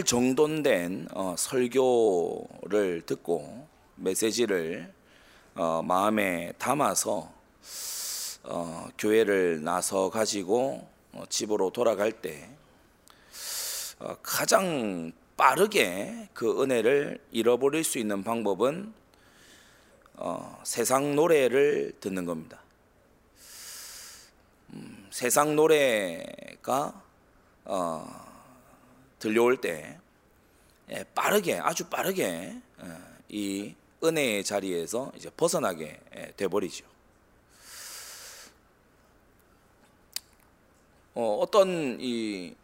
잘 정돈된 어, 설교를 듣고 메시지를 어, 마음에 담아서 어, 교회를 나서 가지고 어, 집으로 돌아갈 때 어, 가장 빠르게 그 은혜를 잃어버릴 수 있는 방법은 어, 세상 노래를 듣는 겁니다. 음, 세상 노래가 어, 들려올 때 예, 빠르게 아주 빠르게 예, 이 은혜의 자리에서 이제 벗어나게 예, 돼버리죠. 어, 어떤 이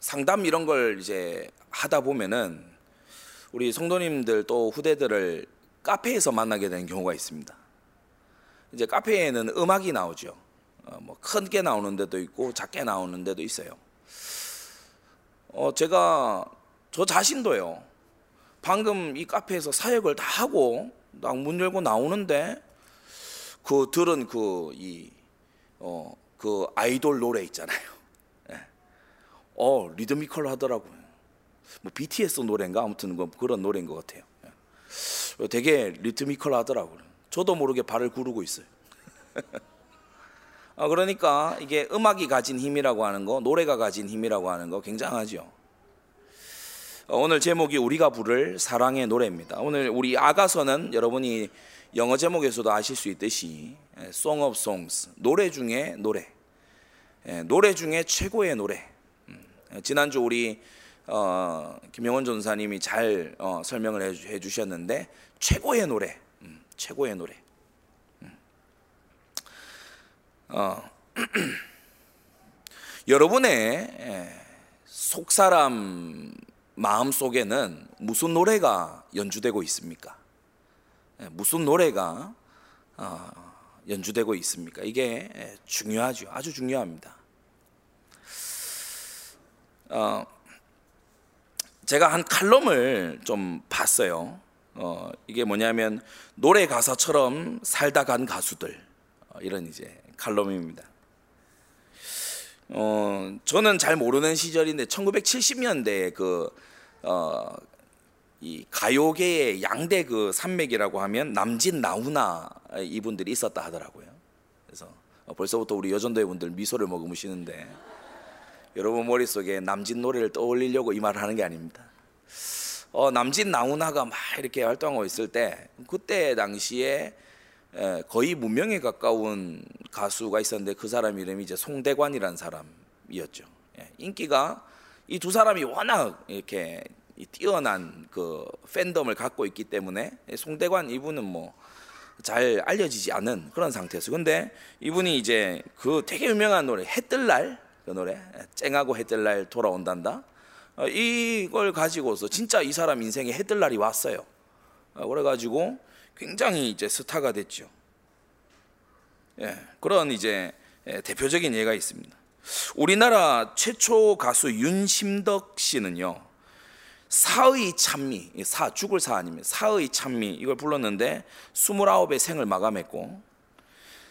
상담 이런 걸 이제 하다 보면은 우리 성도님들 또 후대들을 카페에서 만나게 되는 경우가 있습니다. 이제 카페에는 음악이 나오죠. 어, 뭐 큰 게 나오는 데도 있고 작게 나오는 데도 있어요. 어, 제가 저 자신도요. 방금 이 카페에서 사역을 다 하고 딱 문 열고 나오는데 그 들은 그이 어, 그 아이돌 노래 있잖아요. 예. 어 리드미컬 하더라고요. 뭐 BTS 노래인가 아무튼 뭐 그런 노래인 것 같아요. 예. 되게 리드미컬 하더라고요. 저도 모르게 발을 구르고 있어요. 아, 그러니까 이게 음악이 가진 힘이라고 하는 거, 노래가 가진 힘이라고 하는 거 굉장하죠. 어, 오늘 제목이 우리가 부를 사랑의 노래입니다. 오늘 우리 아가서는 여러분이 영어 제목에서도 아실 수 있듯이 예, Song of Songs, 노래 중에 노래, 예, 노래 중에 최고의 노래. 음, 지난주 우리 어, 김영원 전사님이 잘 어, 설명을 해, 주셨는데 최고의 노래, 음, 최고의 노래. 어, 여러분의 예, 속사람 마음 속에는 무슨 노래가 연주되고 있습니까? 예, 무슨 노래가 어, 연주되고 있습니까? 이게 예, 중요하죠. 아주 중요합니다. 어, 제가 한 칼럼을 좀 봤어요. 어, 이게 뭐냐면 노래 가사처럼 살다 간 가수들 어, 이런 이제 칼럼입니다. 어, 저는 잘 모르는 시절인데 1970년대에 그 어, 이 가요계의 양대 그 산맥이라고 하면 남진 나훈아 이분들이 있었다 하더라고요. 그래서 벌써부터 우리 여전도의 분들 미소를 머금으시는데 여러분 머릿속에 남진 노래를 떠올리려고 이 말을 하는 게 아닙니다. 어, 남진 나훈아가 막 이렇게 활동하고 있을 때 그때 당시에 거의 무명에 가까운 가수가 있었는데 그 사람 이름이 이제 송대관이라는 사람이었죠. 예, 인기가 이 두 사람이 워낙 이렇게 뛰어난 그 팬덤을 갖고 있기 때문에 송대관 이분은 뭐 잘 알려지지 않은 그런 상태였어요. 근데 이분이 이제 그 되게 유명한 노래 해뜰 날 그 노래 예, 쨍하고 해뜰 날 돌아온단다. 어, 이걸 가지고서 진짜 이 사람 인생에 해뜰 날이 왔어요. 어, 그래가지고 굉장히 이제 스타가 됐죠. 예, 그런 이제 예, 대표적인 예가 있습니다. 우리나라 최초 가수 윤심덕 씨는요. 사의 찬미, 사 죽을 사 아니면 사의 찬미 이걸 불렀는데 29의 생을 마감했고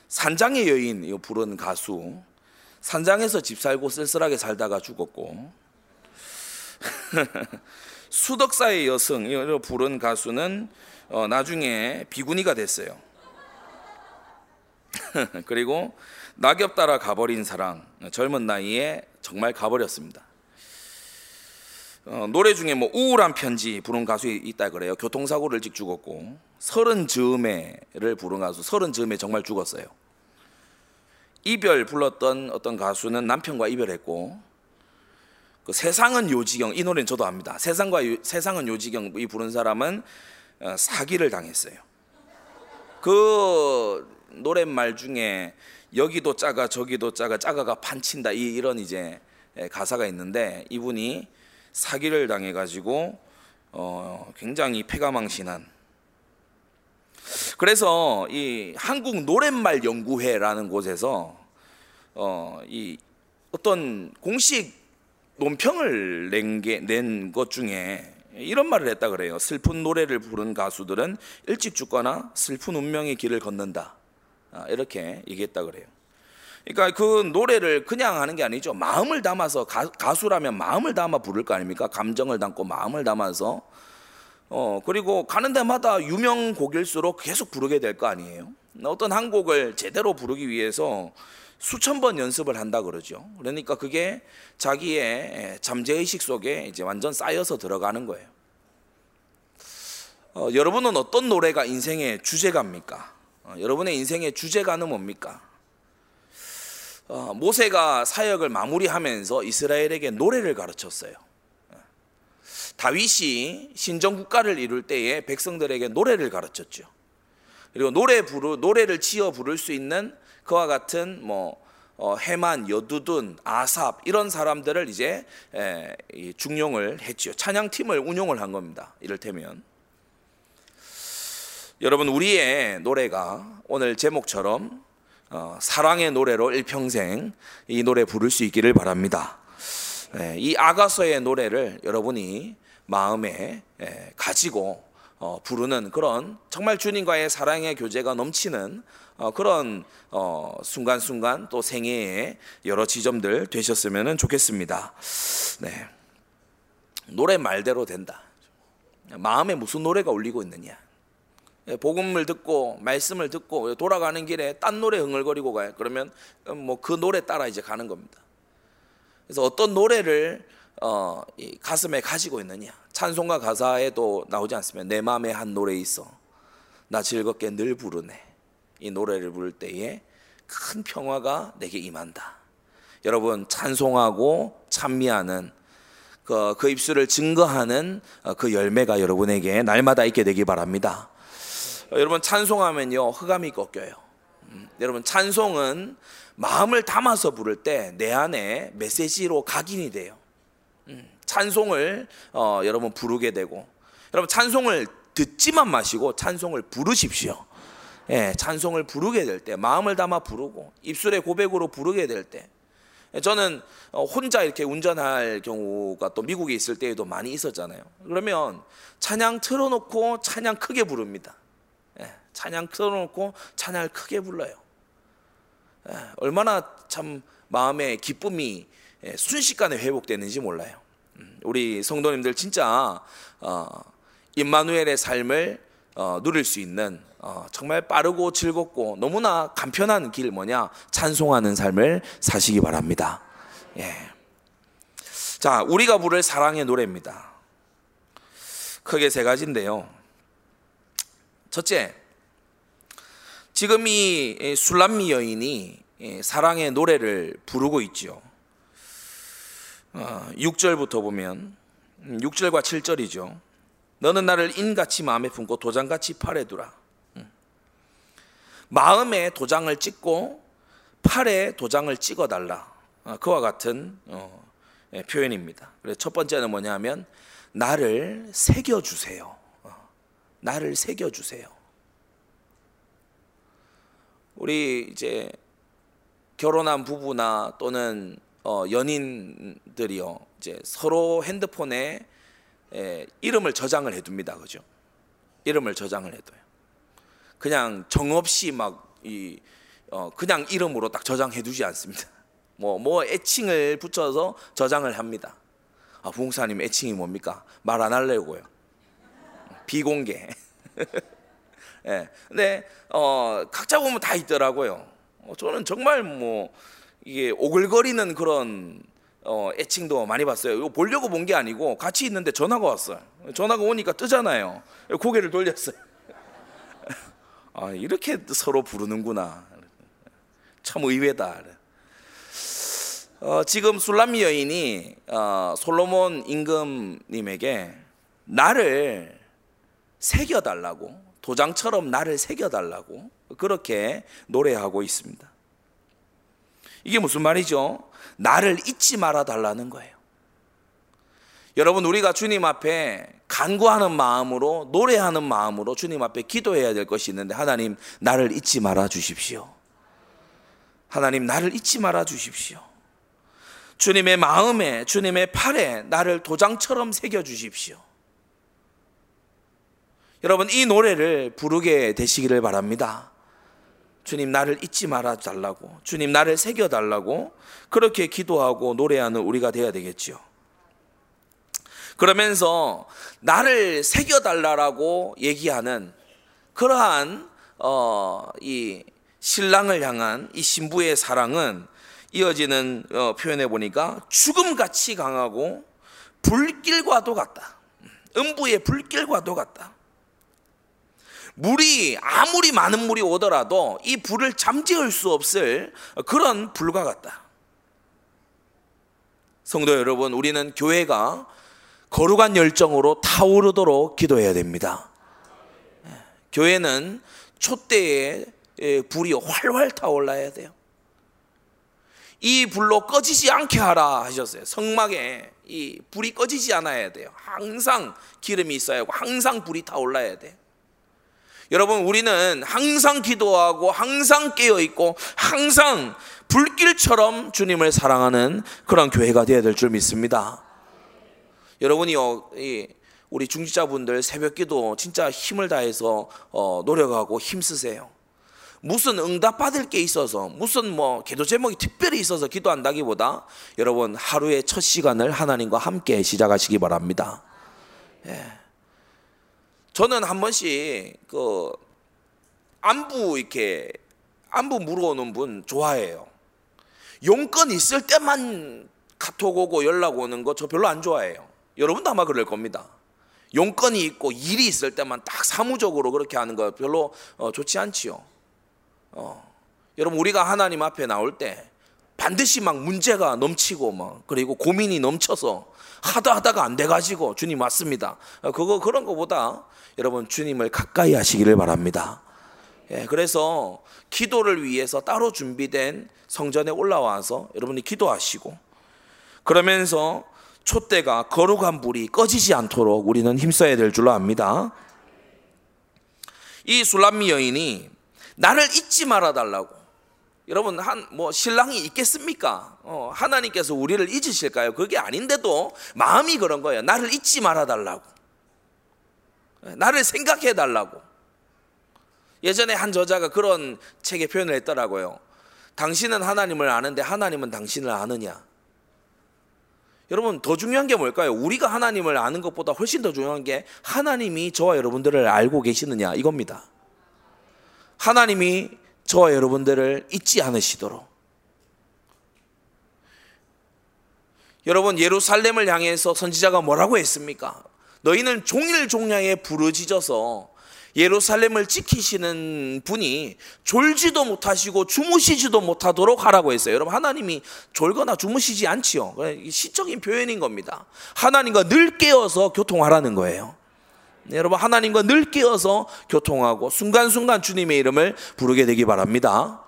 산장의 여인 이거 부른 가수 산장에서 집 살고 쓸쓸하게 살다가 죽었고 수덕사의 여성 이걸 부른 가수는 어, 나중에 비구니가 됐어요. 그리고 낙엽 따라 가버린 사랑 젊은 나이에 정말 가버렸습니다. 어, 노래 중에 뭐 우울한 편지 부른 가수 있다 그래요. 교통사고를 일찍 죽었고 서른 즈음에를 부른 가수 서른 즈음에 정말 죽었어요. 이별 불렀던 어떤 가수는 남편과 이별했고 그 세상은 요지경 이 노래는 저도 압니다. 세상과 요, 세상은 요지경 이 부른 사람은 어, 사기를 당했어요. 그 노랫말 중에 여기도 짜가 저기도 짜가 짜가가 판친다 이 이런 이제 가사가 있는데 이분이 사기를 당해 가지고 어 굉장히 패가망신한 그래서 이 한국 노랫말 연구회라는 곳에서 어 이 어떤 공식 논평을 낸 게 낸 것 중에 이런 말을 했다 그래요. 슬픈 노래를 부른 가수들은 일찍 죽거나 슬픈 운명의 길을 걷는다. 아, 이렇게 얘기했다 그래요. 그러니까 그 노래를 그냥 하는 게 아니죠. 마음을 담아서 가, 가수라면 마음을 담아 부를 거 아닙니까? 감정을 담고 마음을 담아서 어 그리고 가는 데마다 유명 곡일수록 계속 부르게 될 거 아니에요. 어떤 한 곡을 제대로 부르기 위해서 수천 번 연습을 한다 그러죠. 그러니까 그게 자기의 잠재 의식 속에 이제 완전 쌓여서 들어가는 거예요. 어, 여러분은 어떤 노래가 인생의 주제가입니까? 어, 여러분의 인생의 주제가는 뭡니까? 어, 모세가 사역을 마무리하면서 이스라엘에게 노래를 가르쳤어요. 다윗이 신정 국가를 이룰 때에 백성들에게 노래를 가르쳤죠. 그리고 노래 부르 노래를 지어 부를 수 있는 그와 같은 뭐 어, 해만, 여두둔, 아삽 이런 사람들을 이제 에, 중용을 했지요. 찬양팀을 운용을 한 겁니다. 이를테면 여러분 우리의 노래가 오늘 제목처럼 어, 사랑의 노래로 일평생 이 노래 부를 수 있기를 바랍니다. 에, 이 아가서의 노래를 여러분이 마음에 에, 가지고 어, 부르는 그런 정말 주님과의 사랑의 교제가 넘치는 어, 그런 어, 순간순간 또 생애의 여러 지점들 되셨으면 좋겠습니다. 네. 노래 말대로 된다. 마음에 무슨 노래가 울리고 있느냐. 예, 복음을 듣고 말씀을 듣고 돌아가는 길에 딴 노래 흥얼거리고 가요. 그러면 뭐 그 노래 따라 이제 가는 겁니다. 그래서 어떤 노래를 어, 가슴에 가지고 있느냐. 찬송가 가사에도 나오지 않습니까? 내 마음에 한 노래 있어. 나 즐겁게 늘 부르네. 이 노래를 부를 때에 큰 평화가 내게 임한다. 여러분 찬송하고 찬미하는 그, 그 입술을 증거하는 어, 그 열매가 여러분에게 날마다 있게 되기 바랍니다. 어, 여러분 찬송하면요 흑암이 꺾여요. 음, 여러분 찬송은 마음을 담아서 부를 때 내 안에 메시지로 각인이 돼요. 음, 찬송을 어, 여러분 부르게 되고 여러분 찬송을 듣지만 마시고 찬송을 부르십시오. 예, 찬송을 부르게 될 때, 마음을 담아 부르고 입술의 고백으로 부르게 될 때, 저는 어, 혼자 이렇게 운전할 경우가 또 미국에 있을 때에도 많이 있었잖아요. 그러면 찬양 틀어놓고 찬양 크게 부릅니다. 예, 찬양 틀어놓고 찬양을 크게 불러요. 예, 얼마나 참 마음의 기쁨이 예, 순식간에 회복되는지 몰라요. 음, 우리 성도님들 진짜 어, 임마누엘의 삶을 어, 누릴 수 있는 어, 정말 빠르고 즐겁고 너무나 간편한 길 뭐냐 찬송하는 삶을 사시기 바랍니다. 예. 자, 우리가 부를 사랑의 노래입니다. 크게 세 가지인데요. 첫째, 지금 이 술람미 여인이 사랑의 노래를 부르고 있지요. 6절부터 어, 보면 6절과 음, 7절이죠. 너는 나를 인같이 마음에 품고 도장같이 팔에 두라. 음. 마음에 도장을 찍고 팔에 도장을 찍어 달라. 어, 그와 같은 어, 예, 표현입니다. 그래서 첫 번째는 뭐냐면 나를 새겨 주세요. 나를 새겨 주세요. 우리 이제 결혼한 부부나 또는 어, 연인들이요 이제 서로 핸드폰에 에, 이름을 저장을 해둡니다, 그죠? 이름을 저장을 해둬요. 그냥 정없이 막 이 어, 그냥 이름으로 딱 저장해두지 않습니다. 뭐뭐 뭐 애칭을 붙여서 저장을 합니다. 아, 부흥사님 애칭이 뭡니까? 말 안 하려고요. 비공개. 예. 근데 어, 각자 보면 다 있더라고요. 어, 저는 정말 뭐 이게 오글거리는 그런 어, 애칭도 많이 봤어요. 이거 보려고 본 게 아니고 같이 있는데 전화가 왔어요. 전화가 오니까 뜨잖아요. 고개를 돌렸어요. 아, 이렇게 서로 부르는구나. 참 의외다. 어, 지금 술람미 여인이 어, 솔로몬 임금님에게 나를 새겨달라고 도장처럼 나를 새겨달라고 그렇게 노래하고 있습니다. 이게 무슨 말이죠? 나를 잊지 말아 달라는 거예요. 여러분, 우리가 주님 앞에 간구하는 마음으로, 노래하는 마음으로 주님 앞에 기도해야 될 것이 있는데, 하나님, 나를 잊지 말아 주십시오. 하나님, 나를 잊지 말아 주십시오. 주님의 마음에, 주님의 팔에 나를 도장처럼 새겨 주십시오. 여러분 이 노래를 부르게 되시기를 바랍니다. 주님 나를 잊지 말아 달라고 주님 나를 새겨 달라고 그렇게 기도하고 노래하는 우리가 되어야 되겠지요. 그러면서 나를 새겨 달라라고 얘기하는 그러한 어, 이 신랑을 향한 이 신부의 사랑은 이어지는 어, 표현해 보니까 죽음같이 강하고 불길과도 같다. 음부의 불길과도 같다. 물이 아무리 많은 물이 오더라도 이 불을 잠재울 수 없을 그런 불과 같다. 성도 여러분, 우리는 교회가 거룩한 열정으로 타오르도록 기도해야 됩니다. 교회는 촛대에 불이 활활 타올라야 돼요. 이 불로 꺼지지 않게 하라 하셨어요. 성막에 이 불이 꺼지지 않아야 돼요. 항상 기름이 있어야 하고 항상 불이 타올라야 돼. 여러분 우리는 항상 기도하고 항상 깨어 있고 항상 불길처럼 주님을 사랑하는 그런 교회가 되어야 될 줄 믿습니다. 여러분이요, 우리 중지자분들 새벽 기도 진짜 힘을 다해서 어, 노력하고 힘쓰세요. 무슨 응답 받을 게 있어서 무슨 뭐 기도 제목이 특별히 있어서 기도한다기보다 여러분 하루의 첫 시간을 하나님과 함께 시작하시기 바랍니다. 예. 저는 한 번씩 그 안부 이렇게 안부 물어오는 분 좋아해요. 용건 있을 때만 카톡 오고 연락 오는 거 저 별로 안 좋아해요. 여러분도 아마 그럴 겁니다. 용건이 있고 일이 있을 때만 딱 사무적으로 그렇게 하는 거 별로 어, 좋지 않지요. 어. 여러분 우리가 하나님 앞에 나올 때 반드시 막 문제가 넘치고 막 그리고 고민이 넘쳐서 하다 하다가 안 돼가지고 주님 왔습니다. 어, 그거 그런 거보다 여러분 주님을 가까이 하시기를 바랍니다. 예, 그래서 기도를 위해서 따로 준비된 성전에 올라와서 여러분이 기도하시고 그러면서 촛대가 거룩한 불이 꺼지지 않도록 우리는 힘써야 될 줄로 압니다. 이 술람미 여인이 나를 잊지 말아 달라고. 여러분 한 뭐 신랑이 있겠습니까? 어, 하나님께서 우리를 잊으실까요? 그게 아닌데도 마음이 그런 거예요. 나를 잊지 말아 달라고. 나를 생각해 달라고. 예전에 한 저자가 그런 책에 표현을 했더라고요. 당신은 하나님을 아는데 하나님은 당신을 아느냐? 여러분 더 중요한 게 뭘까요? 우리가 하나님을 아는 것보다 훨씬 더 중요한 게 하나님이 저와 여러분들을 알고 계시느냐 이겁니다. 하나님이 저와 여러분들을 잊지 않으시도록. 여러분 예루살렘을 향해서 선지자가 뭐라고 했습니까? 너희는 종일 종량에 부르짖어서 예루살렘을 지키시는 분이 졸지도 못하시고 주무시지도 못하도록 하라고 했어요. 여러분 하나님이 졸거나 주무시지 않지요. 시적인 표현인 겁니다. 하나님과 늘 깨어서 교통하라는 거예요. 네, 여러분 하나님과 늘 깨어서 교통하고 순간순간 주님의 이름을 부르게 되기 바랍니다.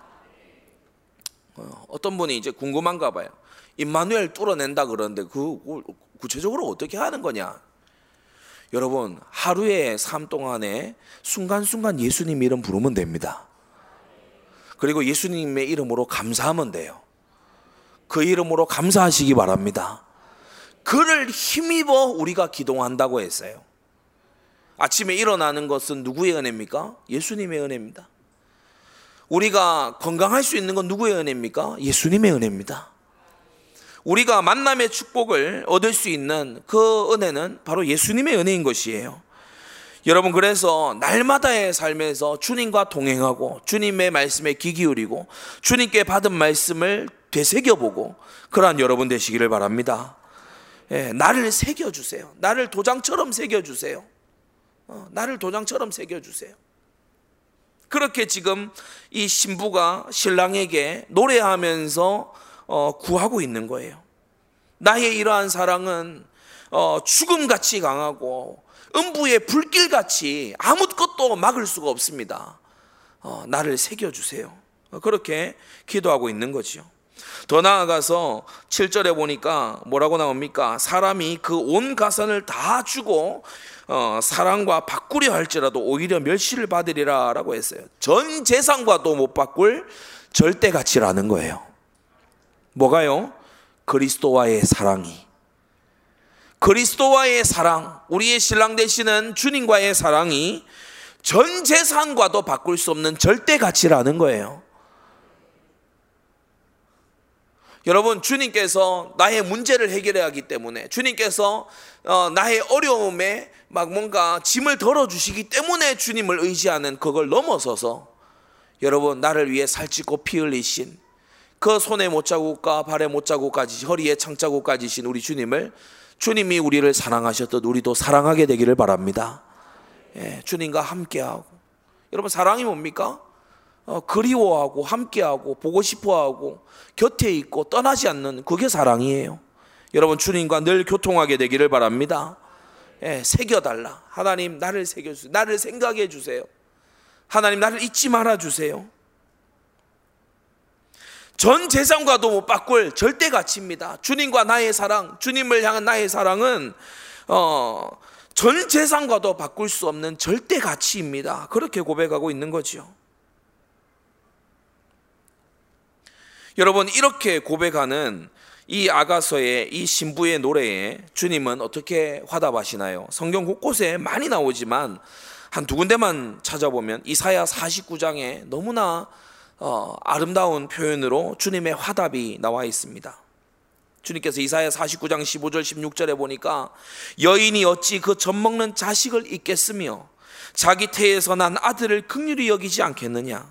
어, 어떤 분이 이제 궁금한가 봐요. 임마누엘 뚫어낸다 그러는데 그 구체적으로 어떻게 하는 거냐? 여러분 하루의 삶 동안에 순간순간 예수님 이름 부르면 됩니다. 그리고 예수님의 이름으로 감사하면 돼요. 그 이름으로 감사하시기 바랍니다. 그를 힘입어 우리가 기도한다고 했어요. 아침에 일어나는 것은 누구의 은혜입니까? 예수님의 은혜입니다. 우리가 건강할 수 있는 건 누구의 은혜입니까? 예수님의 은혜입니다. 우리가 만남의 축복을 얻을 수 있는 그 은혜는 바로 예수님의 은혜인 것이에요. 여러분 그래서 날마다의 삶에서 주님과 동행하고 주님의 말씀에 귀 기울이고 주님께 받은 말씀을 되새겨보고 그러한 여러분 되시기를 바랍니다. 예, 나를 새겨주세요. 나를 도장처럼 새겨주세요. 어, 나를 도장처럼 새겨주세요. 그렇게 지금 이 신부가 신랑에게 노래하면서 어, 구하고 있는 거예요. 나의 이러한 사랑은 어, 죽음같이 강하고 음부의 불길같이 아무것도 막을 수가 없습니다. 어, 나를 새겨주세요. 어, 그렇게 기도하고 있는 거지요. 더 나아가서 7절에 보니까 뭐라고 나옵니까? 사람이 그 온 가산을 다 주고 어, 사랑과 바꾸려 할지라도 오히려 멸시를 받으리라라고 했어요. 전 재산과도 못 바꿀 절대 가치라는 거예요. 뭐가요? 그리스도와의 사랑이. 그리스도와의 사랑, 우리의 신랑 되시는 주님과의 사랑이 전 재산과도 바꿀 수 없는 절대 가치라는 거예요. 여러분 주님께서 나의 문제를 해결해야 하기 때문에 주님께서 어, 나의 어려움에 막 뭔가 짐을 덜어 주시기 때문에 주님을 의지하는 그걸 넘어서서 여러분 나를 위해 살찌고 피 흘리신 그 손에 못 자국과 발에 못 자국까지 허리에 창자국까지신 우리 주님을 주님이 우리를 사랑하셨듯 우리도 사랑하게 되기를 바랍니다. 예, 주님과 함께하고 여러분 사랑이 뭡니까? 어, 그리워하고 함께하고 보고 싶어하고 곁에 있고 떠나지 않는 그게 사랑이에요. 여러분 주님과 늘 교통하게 되기를 바랍니다. 예, 새겨달라. 하나님 나를 새겨주세요. 나를 생각해 주세요. 하나님 나를 잊지 말아 주세요. 전 재산과도 못 바꿀 절대 가치입니다. 주님과 나의 사랑, 주님을 향한 나의 사랑은 어, 전 재산과도 바꿀 수 없는 절대 가치입니다. 그렇게 고백하고 있는 거죠. 여러분 이렇게 고백하는 이 아가서의 이 신부의 노래에 주님은 어떻게 화답하시나요? 성경 곳곳에 많이 나오지만 한 두 군데만 찾아보면 이사야 49장에 너무나 어, 아름다운 표현으로 주님의 화답이 나와 있습니다. 주님께서 이사야 49장 15절 16절에 보니까 여인이 어찌 그 젖먹는 자식을 잊겠으며 자기 태에서 난 아들을 극률히 여기지 않겠느냐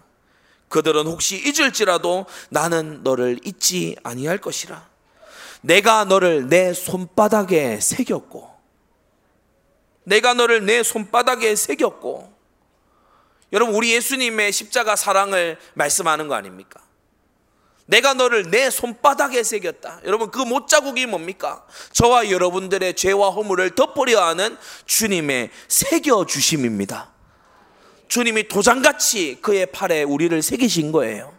그들은 혹시 잊을지라도 나는 너를 잊지 아니할 것이라 내가 너를 내 손바닥에 새겼고 내가 너를 내 손바닥에 새겼고 여러분 우리 예수님의 십자가 사랑을 말씀하는 거 아닙니까? 내가 너를 내 손바닥에 새겼다. 여러분 그 못자국이 뭡니까? 저와 여러분들의 죄와 허물을 덮으려 하는 주님의 새겨 주심입니다. 주님이 도장같이 그의 팔에 우리를 새기신 거예요.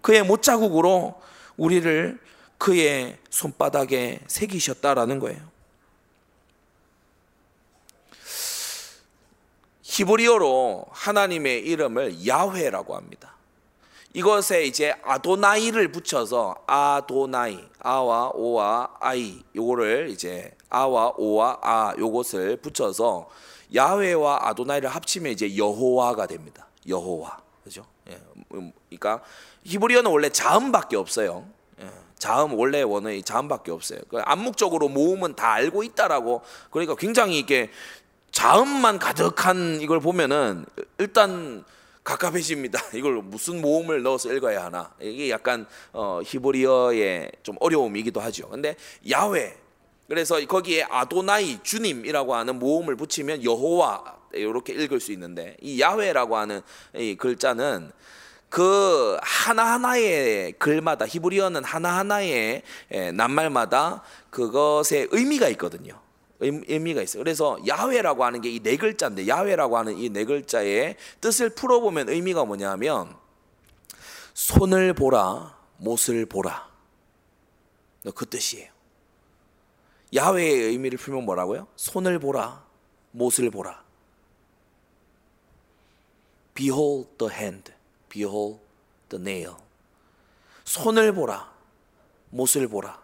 그의 못자국으로 우리를 그의 손바닥에 새기셨다라는 거예요. 히브리어로 하나님의 이름을 야훼라고 합니다. 이것에 이제 아도나이를 붙여서 아도나이 아와 오와 아이 요거를 이제 아와 오와 아 요것을 붙여서 야훼와 아도나이를 합치면 이제 여호와가 됩니다. 여호와 그죠? 예, 음, 그러니까 히브리어는 원래 자음밖에 없어요. 예, 자음 원래 원어의 자음밖에 없어요. 그 암묵적으로 모음은 다 알고 있다라고 그러니까 굉장히 이게 자음만 가득한 이걸 보면은 일단 갑갑해집니다. 이걸 무슨 모음을 넣어서 읽어야 하나? 이게 약간 어, 히브리어의 좀 어려움이기도 하죠. 근데 야훼 그래서 거기에 아도나이 주님이라고 하는 모음을 붙이면 여호와 이렇게 읽을 수 있는데 이 야훼라고 하는 이 글자는 그 하나하나의 글마다 히브리어는 하나하나의 낱말마다 그것의 의미가 있거든요. 의미가 있어요. 그래서 야훼라고 하는 게 이 네 글자인데 야훼라고 하는 이 네 글자의 뜻을 풀어보면 의미가 뭐냐면 손을 보라, 못을 보라. 그 뜻이에요. 야훼의 의미를 풀면 뭐라고요? 손을 보라, 못을 보라. Behold the hand, behold the nail. 손을 보라, 못을 보라.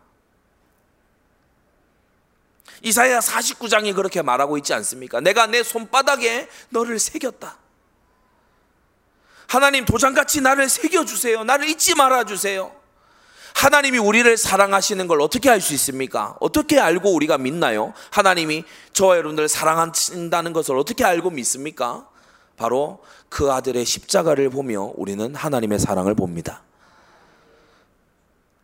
이사야 49장이 그렇게 말하고 있지 않습니까? 내가 내 손바닥에 너를 새겼다. 하나님 도장같이 나를 새겨주세요. 나를 잊지 말아주세요. 하나님이 우리를 사랑하시는 걸 어떻게 알 수 있습니까? 어떻게 알고 우리가 믿나요? 하나님이 저와 여러분들 사랑하신다는 것을 어떻게 알고 믿습니까? 바로 그 아들의 십자가를 보며 우리는 하나님의 사랑을 봅니다.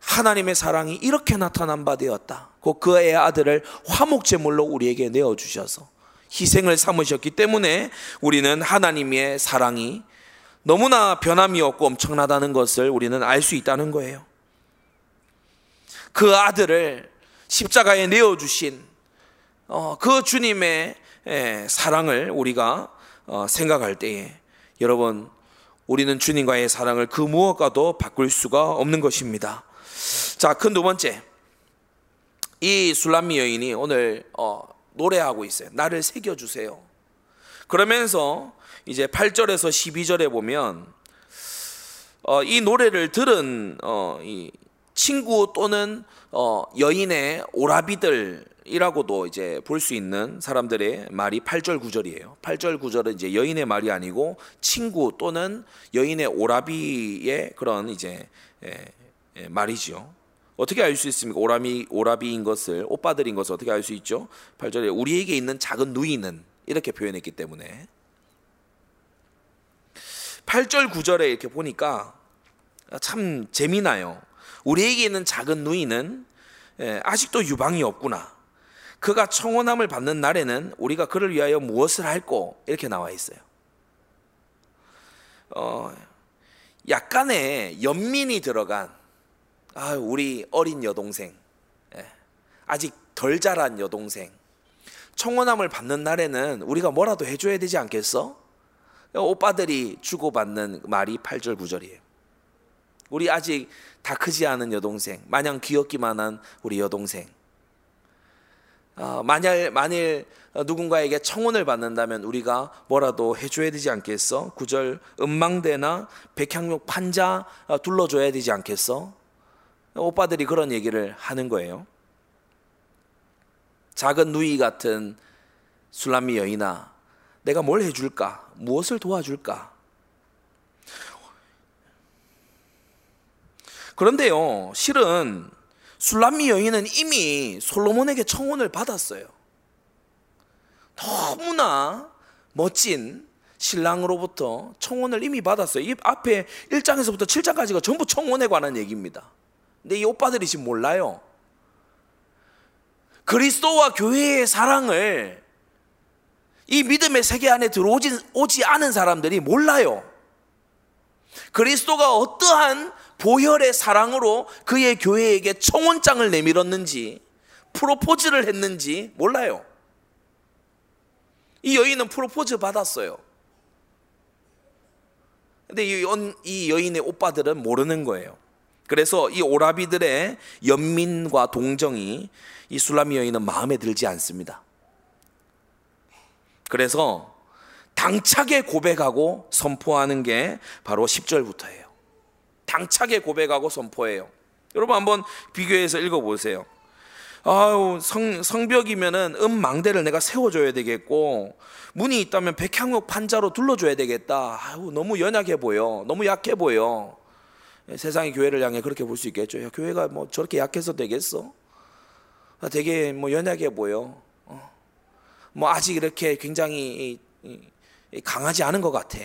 하나님의 사랑이 이렇게 나타난 바 되었다. 그 그의 아들을 화목제물로 우리에게 내어 주셔서 희생을 삼으셨기 때문에 우리는 하나님의 사랑이 너무나 변함이 없고 엄청나다는 것을 우리는 알 수 있다는 거예요. 그 아들을 십자가에 내어 주신 어, 그 주님의 사랑을 우리가 어, 생각할 때에 여러분 우리는 주님과의 사랑을 그 무엇과도 바꿀 수가 없는 것입니다. 자, 큰 두 번째. 이 술람미 여인이 오늘 어, 노래하고 있어요. 나를 새겨 주세요. 그러면서 이제 8절에서 12절에 보면 어, 이 노래를 들은 어, 이 친구 또는 어, 여인의 오라비들이라고도 이제 볼 수 있는 사람들의 말이 8절 9절이에요. 8절 9절은 이제 여인의 말이 아니고 친구 또는 여인의 오라비의 그런 이제 예, 예, 말이죠. 어떻게 알 수 있습니까? 오라미 오라비인 것을 오빠들인 것을 어떻게 알 수 있죠? 8절에 우리에게 있는 작은 누이는 이렇게 표현했기 때문에 8절 9절에 이렇게 보니까 참 재미나요. 우리에게 있는 작은 누이는 예, 아직도 유방이 없구나. 그가 청혼함을 받는 날에는 우리가 그를 위하여 무엇을 할고 이렇게 나와 있어요. 어, 약간의 연민이 들어간 아, 우리 어린 여동생, 예, 아직 덜 자란 여동생, 청혼함을 받는 날에는 우리가 뭐라도 해줘야 되지 않겠어? 오빠들이 주고받는 말이 8절 9절이에요. 우리 아직 다 크지 않은 여동생, 마냥 귀엽기만 한 우리 여동생. 어, 만일 만일 누군가에게 청혼을 받는다면 우리가 뭐라도 해줘야 되지 않겠어? 구절 음망대나 백향목 판자 어, 둘러줘야 되지 않겠어? 오빠들이 그런 얘기를 하는 거예요. 작은 누이 같은 술람미 여인아, 내가 뭘 해줄까? 무엇을 도와줄까? 그런데요, 실은 술람미 여인은 이미 솔로몬에게 청혼을 받았어요. 너무나 멋진 신랑으로부터 청혼을 이미 받았어요. 이 앞에 1장에서부터 7장까지가 전부 청혼에 관한 얘기입니다. 근데 이 오빠들이 지금 몰라요. 그리스도와 교회의 사랑을 이 믿음의 세계 안에 들어오지 오지 않은 사람들이 몰라요. 그리스도가 어떠한 보혈의 사랑으로 그의 교회에게 청혼장을 내밀었는지 프로포즈를 했는지 몰라요. 이 여인은 프로포즈 받았어요. 근데 이 여인의 오빠들은 모르는 거예요. 그래서 이 오라비들의 연민과 동정이 이 술라미 여인은 마음에 들지 않습니다. 그래서 당차게 고백하고 선포하는 게 바로 10절부터예요. 당차게 고백하고 선포해요. 여러분 한번 비교해서 읽어보세요. 아유 성, 성벽이면은 음망대를 내가 세워줘야 되겠고 문이 있다면 백향목 판자로 둘러줘야 되겠다. 아유 너무 연약해 보여. 너무 약해 보여. 세상의 교회를 향해 그렇게 볼 수 있겠죠. 야, 교회가 뭐 저렇게 약해서 되겠어? 아, 되게 뭐 연약해 보여. 어. 뭐 아직 이렇게 굉장히 강하지 않은 것 같아.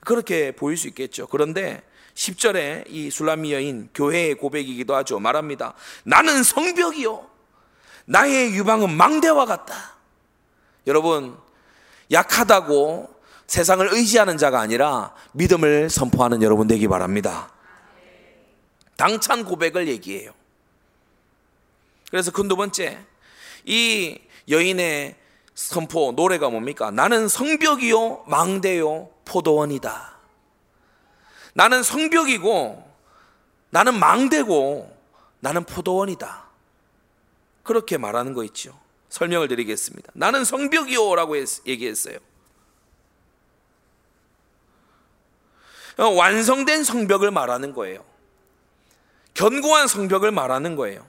그렇게 보일 수 있겠죠. 그런데 10절에 이 술라미 여인 교회의 고백이기도 하죠. 말합니다. 나는 성벽이요. 나의 유방은 망대와 같다. 여러분, 약하다고 세상을 의지하는 자가 아니라 믿음을 선포하는 여러분 되기 바랍니다. 당찬 고백을 얘기해요. 그래서 그 두 번째, 이 여인의 선포, 노래가 뭡니까? 나는 성벽이요, 망대요, 포도원이다. 나는 성벽이고, 나는 망대고, 나는 포도원이다. 그렇게 말하는 거 있죠. 설명을 드리겠습니다. 나는 성벽이요라고 얘기했어요. 어, 완성된 성벽을 말하는 거예요. 견고한 성벽을 말하는 거예요.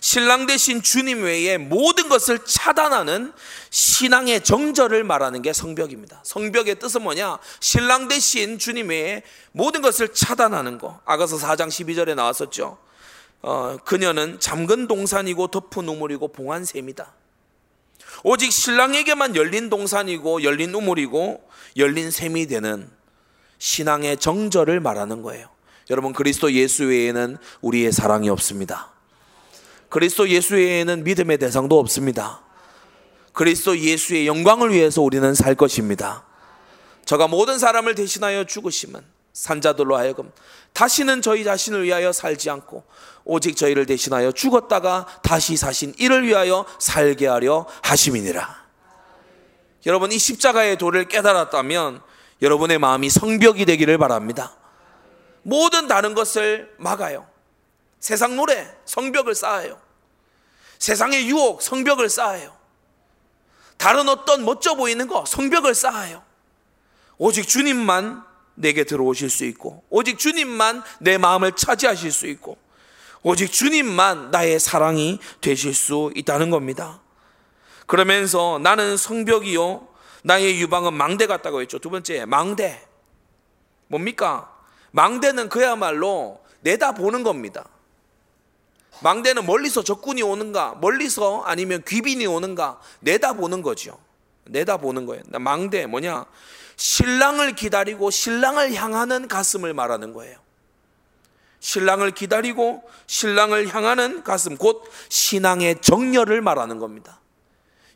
신랑 대신 주님 외에 모든 것을 차단하는 신앙의 정절을 말하는 게 성벽입니다. 성벽의 뜻은 뭐냐? 신랑 대신 주님 외에 모든 것을 차단하는 거. 아가서 4장 12절에 나왔었죠. 어, 그녀는 잠근 동산이고 덮은 우물이고 봉한 샘이다. 오직 신랑에게만 열린 동산이고 열린 우물이고 열린 샘이 되는 신앙의 정절을 말하는 거예요. 여러분 그리스도 예수 외에는 우리의 사랑이 없습니다. 그리스도 예수 외에는 믿음의 대상도 없습니다. 그리스도 예수의 영광을 위해서 우리는 살 것입니다. 저가 모든 사람을 대신하여 죽으심은 산자들로 하여금 다시는 저희 자신을 위하여 살지 않고 오직 저희를 대신하여 죽었다가 다시 사신 이를 위하여 살게 하려 하심이니라. 여러분 이 십자가의 도를 깨달았다면 여러분의 마음이 성벽이 되기를 바랍니다. 모든 다른 것을 막아요. 세상 노래, 성벽을 쌓아요. 세상의 유혹, 성벽을 쌓아요. 다른 어떤 멋져 보이는 거, 성벽을 쌓아요. 오직 주님만 내게 들어오실 수 있고, 오직 주님만 내 마음을 차지하실 수 있고, 오직 주님만 나의 사랑이 되실 수 있다는 겁니다. 그러면서 나는 성벽이요. 나의 유방은 망대 같다고 했죠. 두 번째, 망대. 뭡니까? 망대는 그야말로 내다보는 겁니다. 망대는 멀리서 적군이 오는가, 멀리서 아니면 귀빈이 오는가, 내다보는 거죠. 내다보는 거예요. 망대 뭐냐? 신랑을 기다리고 신랑을 향하는 가슴을 말하는 거예요. 신랑을 기다리고 신랑을 향하는 가슴, 곧 신앙의 정열을 말하는 겁니다.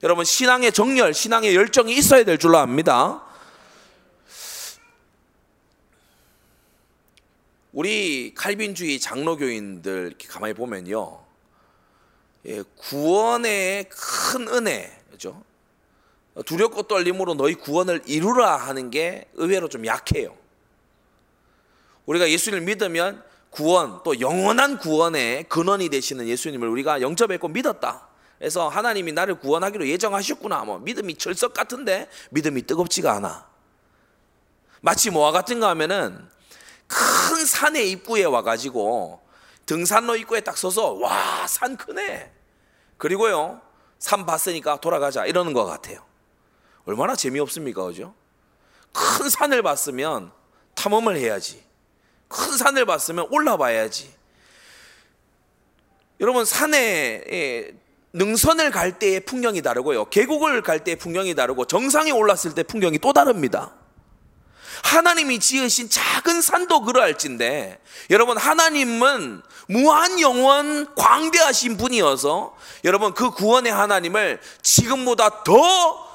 여러분, 신앙의 정열, 신앙의 열정이 있어야 될 줄로 압니다. 우리 칼빈주의 장로교인들 이렇게 가만히 보면요. 예, 구원의 큰 은혜, 그죠? 두렵고 떨림으로 너희 구원을 이루라 하는 게 의외로 좀 약해요. 우리가 예수님을 믿으면 구원, 또 영원한 구원의 근원이 되시는 예수님을 우리가 영접했고 믿었다. 그래서 하나님이 나를 구원하기로 예정하셨구나. 뭐 믿음이 철석 같은데 믿음이 뜨겁지가 않아. 마치 뭐와 같은가 하면은 큰 산의 입구에 와가지고 등산로 입구에 딱 서서 와 산 크네. 그리고요 산 봤으니까 돌아가자 이러는 것 같아요. 얼마나 재미없습니까, 그죠? 큰 산을 봤으면 탐험을 해야지. 큰 산을 봤으면 올라봐야지. 여러분 산에 능선을 갈 때의 풍경이 다르고요. 계곡을 갈 때의 풍경이 다르고 정상에 올랐을 때 풍경이 또 다릅니다. 하나님이 지으신 작은 산도 그러할진데 여러분 하나님은 무한 영원 광대하신 분이어서 여러분 그 구원의 하나님을 지금보다 더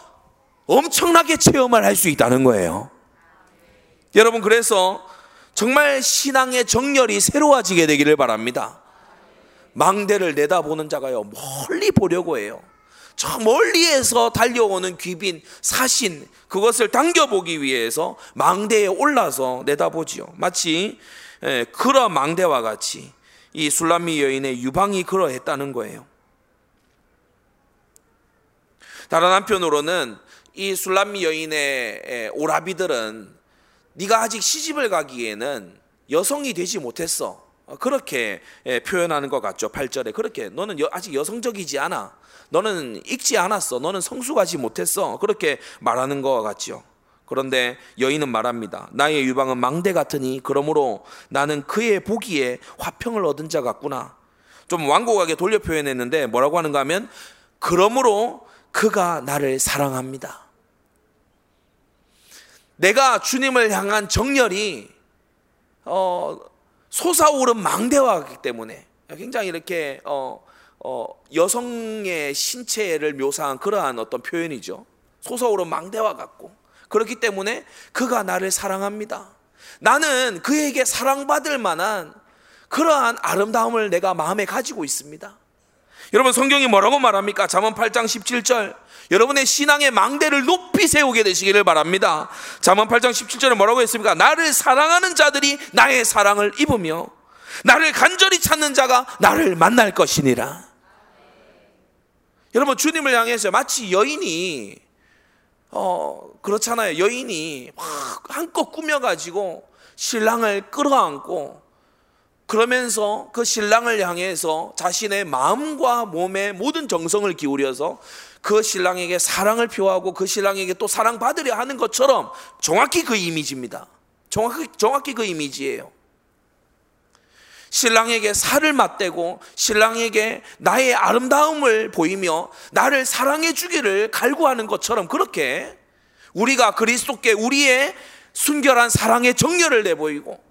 엄청나게 체험을 할 수 있다는 거예요. 여러분 그래서 정말 신앙의 정열이 새로워지게 되기를 바랍니다. 망대를 내다보는 자가요 멀리 보려고 해요. 저 멀리에서 달려오는 귀빈 사신 그것을 당겨보기 위해서 망대에 올라서 내다보지요. 마치 예, 그러 망대와 같이 이 술람미 여인의 유방이 그러했다는 거예요. 다른 한편으로는 이 술람미 여인의 오라비들은 네가 아직 시집을 가기에는 여성이 되지 못했어. 그렇게 표현하는 것 같죠. 8절에 그렇게 너는 아직 여성적이지 않아. 너는 익지 않았어. 너는 성숙하지 못했어. 그렇게 말하는 것 같지요. 그런데 여인은 말합니다. 나의 유방은 망대 같으니 그러므로 나는 그의 보기에 화평을 얻은 자 같구나. 좀 완곡하게 돌려 표현했는데 뭐라고 하는가 하면 그러므로 그가 나를 사랑합니다. 내가 주님을 향한 정열이 어, 솟아오른 망대와 기 때문에 굉장히 이렇게 어, 어, 여성의 신체를 묘사한 그러한 어떤 표현이죠. 솟아오른 망대와 같고 그렇기 때문에 그가 나를 사랑합니다. 나는 그에게 사랑받을 만한 그러한 아름다움을 내가 마음에 가지고 있습니다. 여러분 성경이 뭐라고 말합니까? 잠언 8장 17절. 여러분의 신앙의 망대를 높이 세우게 되시기를 바랍니다. 잠언 8장 17절에 뭐라고 했습니까? 나를 사랑하는 자들이 나의 사랑을 입으며 나를 간절히 찾는 자가 나를 만날 것이니라. 여러분 주님을 향해서 마치 여인이 어 그렇잖아요. 여인이 막 한껏 꾸며가지고 신랑을 끌어안고 그러면서 그 신랑을 향해서 자신의 마음과 몸의 모든 정성을 기울여서 그 신랑에게 사랑을 표하고 그 신랑에게 또 사랑받으려 하는 것처럼 정확히 그 이미지입니다. 정확히, 정확히 그 이미지예요. 신랑에게 살을 맞대고 신랑에게 나의 아름다움을 보이며 나를 사랑해 주기를 갈구하는 것처럼 그렇게 우리가 그리스도께 우리의 순결한 사랑의 정열을 내보이고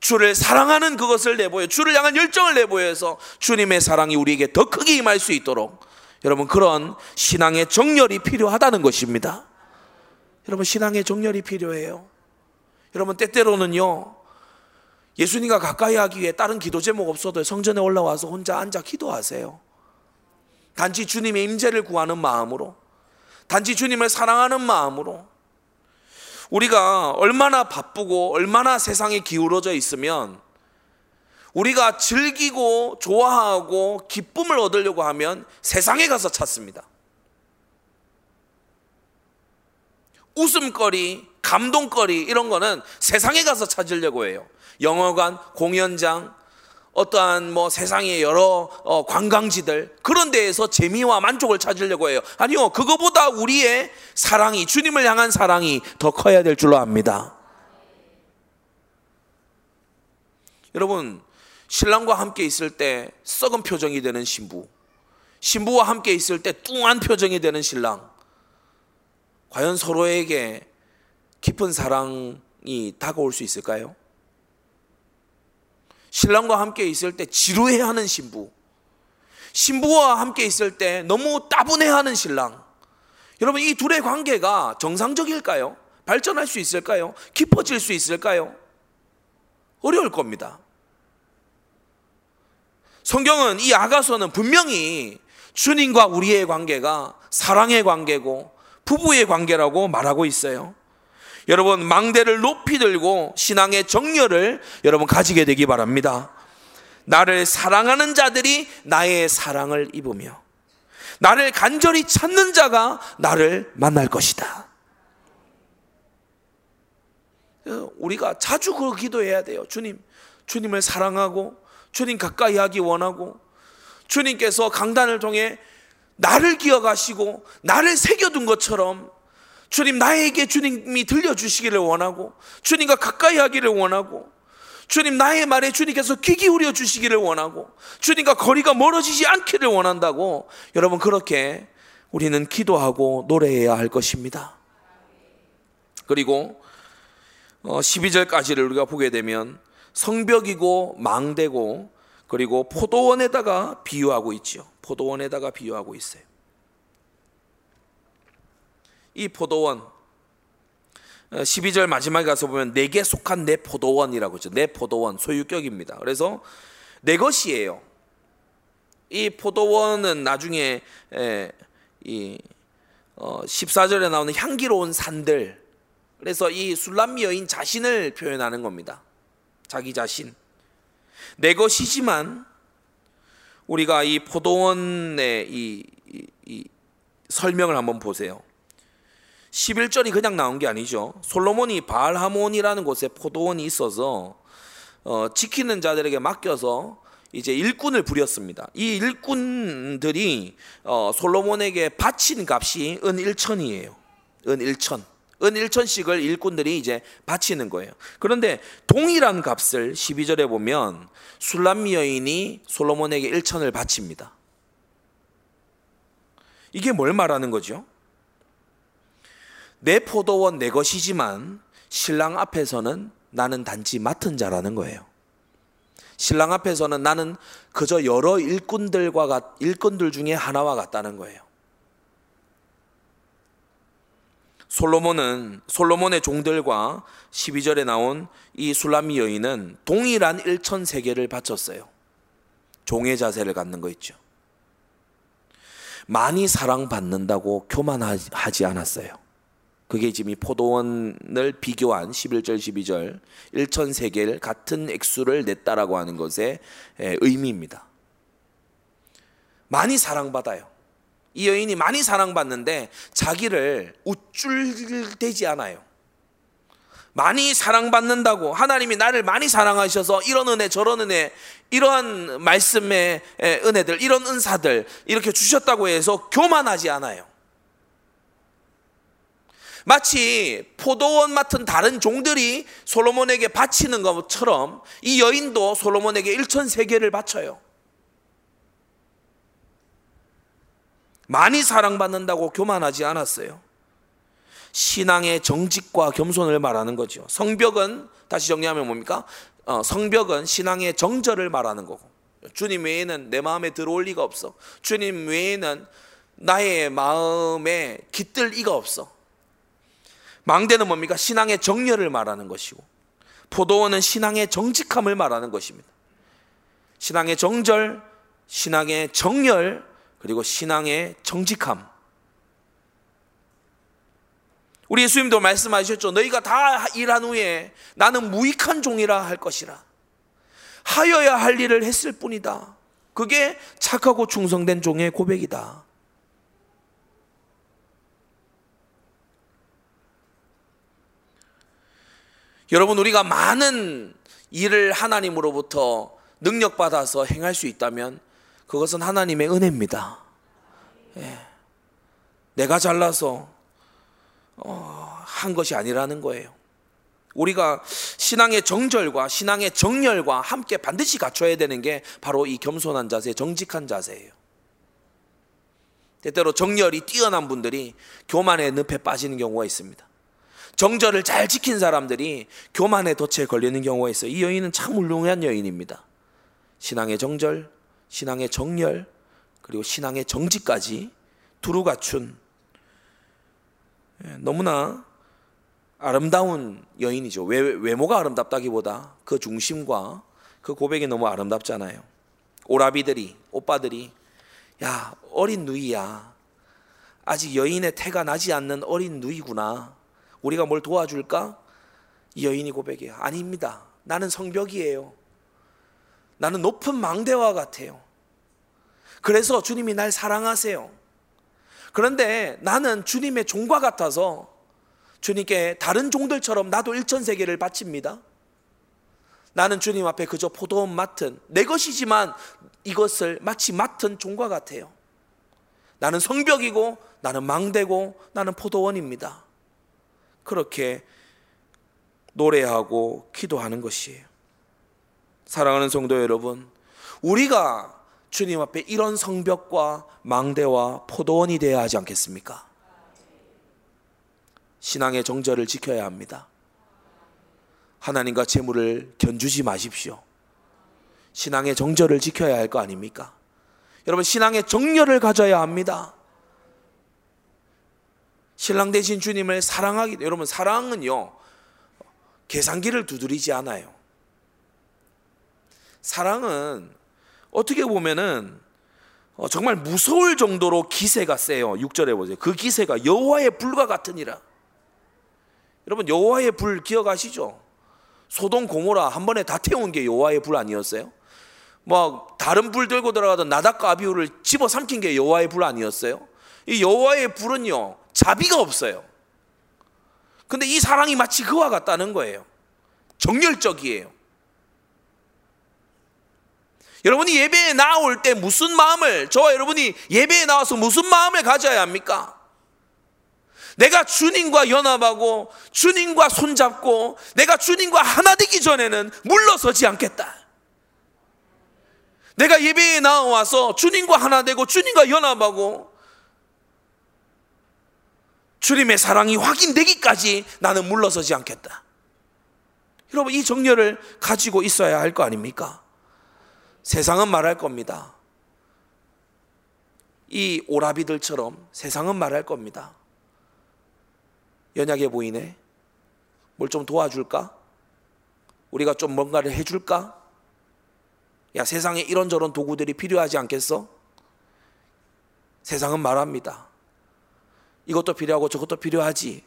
주를 사랑하는 그것을 내보여 주를 향한 열정을 내보여서 주님의 사랑이 우리에게 더 크게 임할 수 있도록 여러분 그런 신앙의 정열이 필요하다는 것입니다. 여러분 신앙의 정열이 필요해요. 여러분 때때로는요 예수님과 가까이 하기 위해 다른 기도 제목 없어도 성전에 올라와서 혼자 앉아 기도하세요. 단지 주님의 임재를 구하는 마음으로 단지 주님을 사랑하는 마음으로 우리가 얼마나 바쁘고 얼마나 세상에 기울어져 있으면 우리가 즐기고 좋아하고 기쁨을 얻으려고 하면 세상에 가서 찾습니다. 웃음거리, 감동거리 이런 거는 세상에 가서 찾으려고 해요. 영화관, 공연장, 어떠한 뭐 세상의 여러 어, 관광지들 그런 데에서 재미와 만족을 찾으려고 해요. 아니요, 그거보다 우리의 사랑이 주님을 향한 사랑이 더 커야 될 줄로 압니다. 여러분, 신랑과 함께 있을 때 썩은 표정이 되는 신부, 신부와 함께 있을 때 뚱한 표정이 되는 신랑. 과연 서로에게 깊은 사랑이 다가올 수 있을까요? 신랑과 함께 있을 때 지루해하는 신부, 신부와 함께 있을 때 너무 따분해하는 신랑. 여러분 이 둘의 관계가 정상적일까요? 발전할 수 있을까요? 깊어질 수 있을까요? 어려울 겁니다. 성경은 이 아가서는 분명히 주님과 우리의 관계가 사랑의 관계고 부부의 관계라고 말하고 있어요. 여러분 망대를 높이 들고 신앙의 정열을 여러분 가지게 되기 바랍니다. 나를 사랑하는 자들이 나의 사랑을 입으며 나를 간절히 찾는 자가 나를 만날 것이다. 우리가 자주 그 기도해야 돼요. 주님, 주님을 사랑하고 주님 가까이 하기 원하고 주님께서 강단을 통해 나를 기억하시고 나를 새겨둔 것처럼 주님 나에게 주님이 들려주시기를 원하고 주님과 가까이 하기를 원하고 주님 나의 말에 주님께서 귀 기울여 주시기를 원하고 주님과 거리가 멀어지지 않기를 원한다고 여러분 그렇게 우리는 기도하고 노래해야 할 것입니다. 그리고 12절까지를 어, 우리가 보게 되면 성벽이고 망대고 그리고 포도원에다가 비유하고 있죠. 포도원에다가 비유하고 있어요. 이 포도원 12절 어, 마지막에 가서 보면 내게 속한 내 포도원이라고 했죠. 내 포도원 소유격입니다. 그래서 내 것이에요. 이 포도원은 나중에 이 14절에 어, 나오는 향기로운 산들 그래서 이 술람미 여인 자신을 표현하는 겁니다. 자기 자신. 내 것이지만 우리가 이 포도원의 이, 이, 이 설명을 한번 보세요. 11절이 그냥 나온 게 아니죠. 솔로몬이 바알하몬이라는 곳에 포도원이 있어서 어, 지키는 자들에게 맡겨서 이제 일꾼을 부렸습니다. 이 일꾼들이 어, 솔로몬에게 바친 값이 은 1천이에요. 은 1천. 은 1천씩을 일꾼들이 이제 바치는 거예요. 그런데 동일한 값을 12절에 보면 술람미 여인이 솔로몬에게 1천을 바칩니다. 이게 뭘 말하는 거죠? 내 포도원 내 것이지만 신랑 앞에서는 나는 단지 맡은 자라는 거예요. 신랑 앞에서는 나는 그저 여러 일꾼들과 일꾼들 중에 하나와 같다는 거예요. 솔로몬은 솔로몬의 종들과 12절에 나온 이 술라미 여인은 동일한 일천 세계를 바쳤어요. 종의 자세를 갖는 거 있죠. 많이 사랑받는다고 교만하지 않았어요. 그게 지금 이 포도원을 비교한 11절 12절 1천 세계를 같은 액수를 냈다라고 하는 것의 의미입니다. 많이 사랑받아요. 이 여인이 많이 사랑받는데 자기를 우쭐대지 않아요. 많이 사랑받는다고 하나님이 나를 많이 사랑하셔서 이런 은혜 저런 은혜 이러한 말씀의 은혜들 이런 은사들 이렇게 주셨다고 해서 교만하지 않아요. 마치 포도원 맡은 다른 종들이 솔로몬에게 바치는 것처럼 이 여인도 솔로몬에게 일천 세계를 바쳐요. 많이 사랑받는다고 교만하지 않았어요. 신앙의 정직과 겸손을 말하는 거죠. 성벽은 다시 정리하면 뭡니까? 어, 성벽은 신앙의 정절을 말하는 거고 주님 외에는 내 마음에 들어올 리가 없어. 주님 외에는 나의 마음에 깃들 이가 없어. 망대는 뭡니까? 신앙의 정열을 말하는 것이고 포도원은 신앙의 정직함을 말하는 것입니다. 신앙의 정절, 신앙의 정열, 그리고 신앙의 정직함. 우리 예수님도 말씀하셨죠. 너희가 다 일한 후에 나는 무익한 종이라 할 것이라. 하여야 할 일을 했을 뿐이다. 그게 착하고 충성된 종의 고백이다. 여러분 우리가 많은 일을 하나님으로부터 능력 받아서 행할 수 있다면 그것은 하나님의 은혜입니다. 예. 내가 잘나서 어, 한 것이 아니라는 거예요. 우리가 신앙의 정절과 신앙의 정열과 함께 반드시 갖춰야 되는 게 바로 이 겸손한 자세, 정직한 자세예요. 때때로 정열이 뛰어난 분들이 교만의 늪에 빠지는 경우가 있습니다. 정절을 잘 지킨 사람들이 교만의 덫에 걸리는 경우가 있어요. 이 여인은 참 훌륭한 여인입니다. 신앙의 정절, 신앙의 정열, 그리고 신앙의 정직까지 두루 갖춘 예, 너무나 아름다운 여인이죠. 외, 외모가 아름답다기보다 그 중심과 그 고백이 너무 아름답잖아요. 오라비들이, 오빠들이, 야, 어린 누이야. 아직 여인의 태가 나지 않는 어린 누이구나. 우리가 뭘 도와줄까? 이 여인이 고백해요. 아닙니다. 나는 성벽이에요. 나는 높은 망대와 같아요. 그래서 주님이 날 사랑하세요. 그런데 나는 주님의 종과 같아서 주님께 다른 종들처럼 나도 일천세계를 바칩니다. 나는 주님 앞에 그저 포도원 맡은 내 것이지만 이것을 마치 맡은 종과 같아요. 나는 성벽이고 나는 망대고 나는 포도원입니다. 그렇게 노래하고 기도하는 것이에요. 사랑하는 성도 여러분, 우리가 주님 앞에 이런 성벽과 망대와 포도원이 되어야 하지 않겠습니까? 신앙의 정절을 지켜야 합니다. 하나님과 재물을 견주지 마십시오. 신앙의 정절을 지켜야 할 거 아닙니까? 여러분, 신앙의 정열을 가져야 합니다. 신랑 대신 주님을 사랑하기, 여러분, 사랑은요, 계산기를 두드리지 않아요. 사랑은 어떻게 보면은 어, 정말 무서울 정도로 기세가 세요. 6절에 보세요. 그 기세가 여호와의 불과 같으니라. 여러분 여호와의 불 기억하시죠? 소돔 고모라 한 번에 다 태운 게 여호와의 불 아니었어요? 뭐 다른 불 들고 들어가던 나닥과 아비후를 집어 삼킨 게 여호와의 불 아니었어요? 이 여호와의 불은요 자비가 없어요. 근데 이 사랑이 마치 그와 같다는 거예요. 정열적이에요. 여러분이 예배에 나올 때 무슨 마음을, 저와 여러분이 예배에 나와서 무슨 마음을 가져야 합니까? 내가 주님과 연합하고 주님과 손잡고 내가 주님과 하나 되기 전에는 물러서지 않겠다. 내가 예배에 나와서 주님과 하나 되고 주님과 연합하고 주님의 사랑이 확인되기까지 나는 물러서지 않겠다. 여러분 이 정렬을 가지고 있어야 할 거 아닙니까? 세상은 말할 겁니다. 이 오라비들처럼 세상은 말할 겁니다. 연약해 보이네. 뭘 좀 도와줄까? 우리가 좀 뭔가를 해줄까? 야, 세상에 이런저런 도구들이 필요하지 않겠어? 세상은 말합니다. 이것도 필요하고 저것도 필요하지.